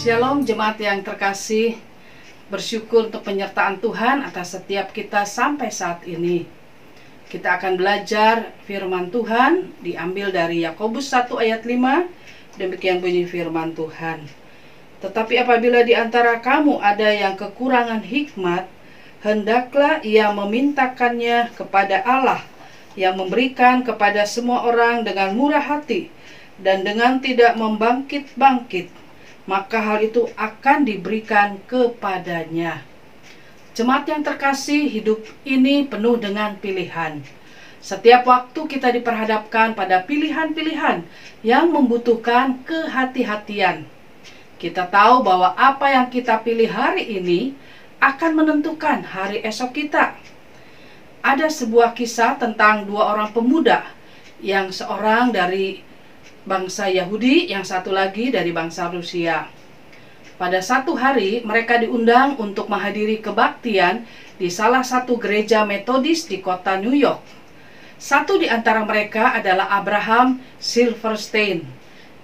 Shalom jemaat yang terkasih. Bersyukur untuk penyertaan Tuhan atas setiap kita sampai saat ini. Kita akan belajar firman Tuhan Diambil dari Yakobus 1 ayat 5 Demikian bunyi firman Tuhan. Tetapi apabila di antara kamu ada yang kekurangan hikmat Hendaklah ia memintakannya kepada Allah Yang memberikan kepada semua orang dengan murah hati Dan dengan tidak membangkit-bangkit maka hal itu akan diberikan kepadanya. Jemaat yang terkasih, hidup ini penuh dengan pilihan. Setiap waktu kita diperhadapkan pada pilihan-pilihan yang membutuhkan kehati-hatian. Kita tahu bahwa apa yang kita pilih hari ini akan menentukan hari esok kita. Ada sebuah kisah tentang dua orang pemuda yang seorang dari bangsa Yahudi, yang satu lagi dari bangsa Rusia. Pada satu hari, mereka diundang untuk menghadiri kebaktian di salah satu gereja metodis di kota New York. Satu di antara mereka adalah Abraham Silverstein.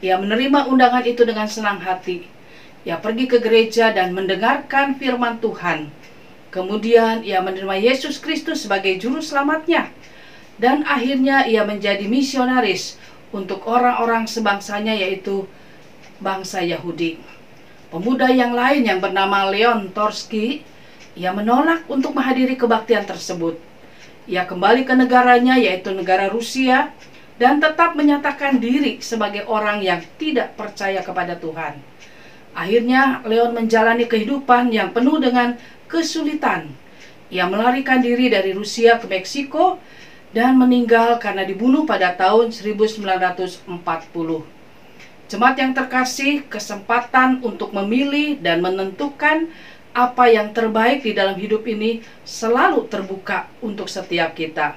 Ia menerima undangan itu dengan senang hati. Ia pergi ke gereja dan mendengarkan firman Tuhan. Kemudian ia menerima Yesus Kristus sebagai juru selamatnya. Dan akhirnya ia menjadi misionaris untuk orang-orang sebangsanya yaitu bangsa Yahudi. Pemuda yang lain yang bernama Leon Torsky, ia menolak untuk menghadiri kebaktian tersebut. Ia kembali ke negaranya yaitu negara Rusia dan tetap menyatakan diri sebagai orang yang tidak percaya kepada Tuhan. Akhirnya Leon menjalani kehidupan yang penuh dengan kesulitan. Ia melarikan diri dari Rusia ke Meksiko dan meninggal karena dibunuh pada tahun 1940. Jemaat yang terkasih, kesempatan untuk memilih dan menentukan apa yang terbaik di dalam hidup ini selalu terbuka untuk setiap kita.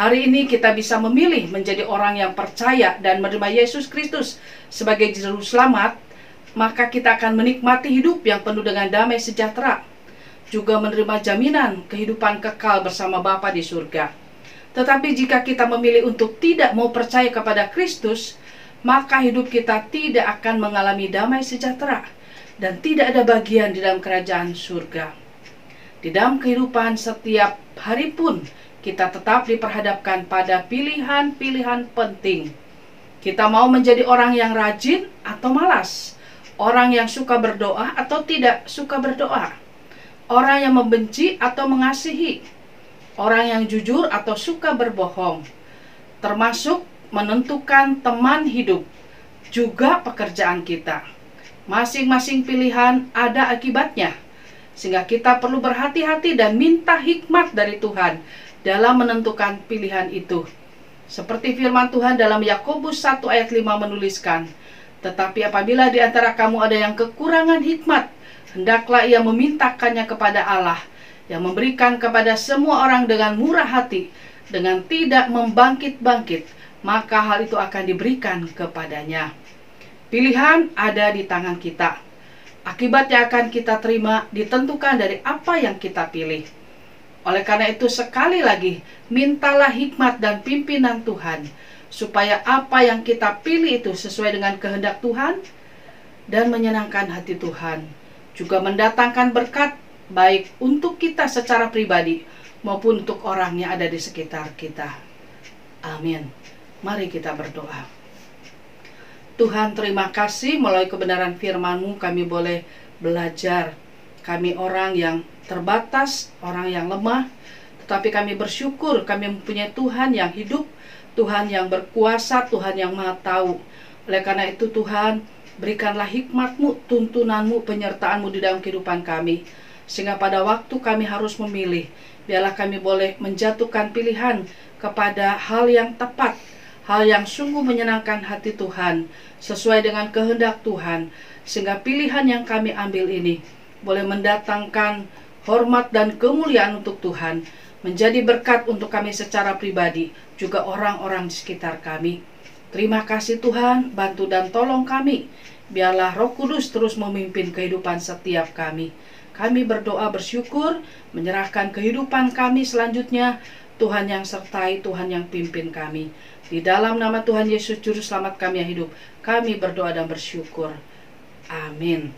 Hari ini kita bisa memilih menjadi orang yang percaya dan menerima Yesus Kristus sebagai juru selamat, maka kita akan menikmati hidup yang penuh dengan damai sejahtera, juga menerima jaminan kehidupan kekal bersama Bapa di surga. Tetapi jika kita memilih untuk tidak mau percaya kepada Kristus, maka hidup kita tidak akan mengalami damai sejahtera dan tidak ada bagian di dalam kerajaan surga. Di dalam kehidupan setiap hari pun kita tetap diperhadapkan pada pilihan-pilihan penting. Kita mau menjadi orang yang rajin atau malas, orang yang suka berdoa atau tidak suka berdoa, orang yang membenci atau mengasihi, orang yang jujur atau suka berbohong, termasuk menentukan teman hidup, juga pekerjaan kita. Masing-masing pilihan ada akibatnya, sehingga kita perlu berhati-hati dan minta hikmat dari Tuhan dalam menentukan pilihan itu. Seperti firman Tuhan dalam Yakobus 1 ayat 5 menuliskan, Tetapi apabila di antara kamu ada yang kekurangan hikmat, hendaklah ia memintakannya kepada Allah, yang memberikan kepada semua orang dengan murah hati, dengan tidak membangkit-bangkit, maka hal itu akan diberikan kepadanya. Pilihan ada di tangan kita. Akibat yang akan kita terima ditentukan dari apa yang kita pilih. Oleh karena itu sekali lagi, mintalah hikmat dan pimpinan Tuhan, supaya apa yang kita pilih itu sesuai dengan kehendak Tuhan dan menyenangkan hati Tuhan, juga mendatangkan berkat baik untuk kita secara pribadi maupun untuk orang yang ada di sekitar kita. Amin. Mari kita berdoa. Tuhan terima kasih melalui kebenaran firman-Mu kami boleh belajar. Kami orang yang terbatas, orang yang lemah, tetapi kami bersyukur kami mempunyai Tuhan yang hidup, Tuhan yang berkuasa, Tuhan yang maha tahu. Oleh karena itu Tuhan, berikanlah hikmat-Mu, tuntunan-Mu, penyertaan-Mu di dalam kehidupan kami sehingga pada waktu kami harus memilih, biarlah kami boleh menjatuhkan pilihan kepada hal yang tepat, hal yang sungguh menyenangkan hati Tuhan, sesuai dengan kehendak Tuhan, sehingga pilihan yang kami ambil ini boleh mendatangkan hormat dan kemuliaan untuk Tuhan, menjadi berkat untuk kami secara pribadi, juga orang-orang di sekitar kami. Terima kasih Tuhan, bantu dan tolong kami. Biarlah Roh Kudus terus memimpin kehidupan setiap kami. Kami berdoa bersyukur, menyerahkan kehidupan kami selanjutnya. Tuhan yang sertai, Tuhan yang pimpin kami. Di dalam nama Tuhan Yesus Juru Selamat kami yang hidup, kami berdoa dan bersyukur. Amin.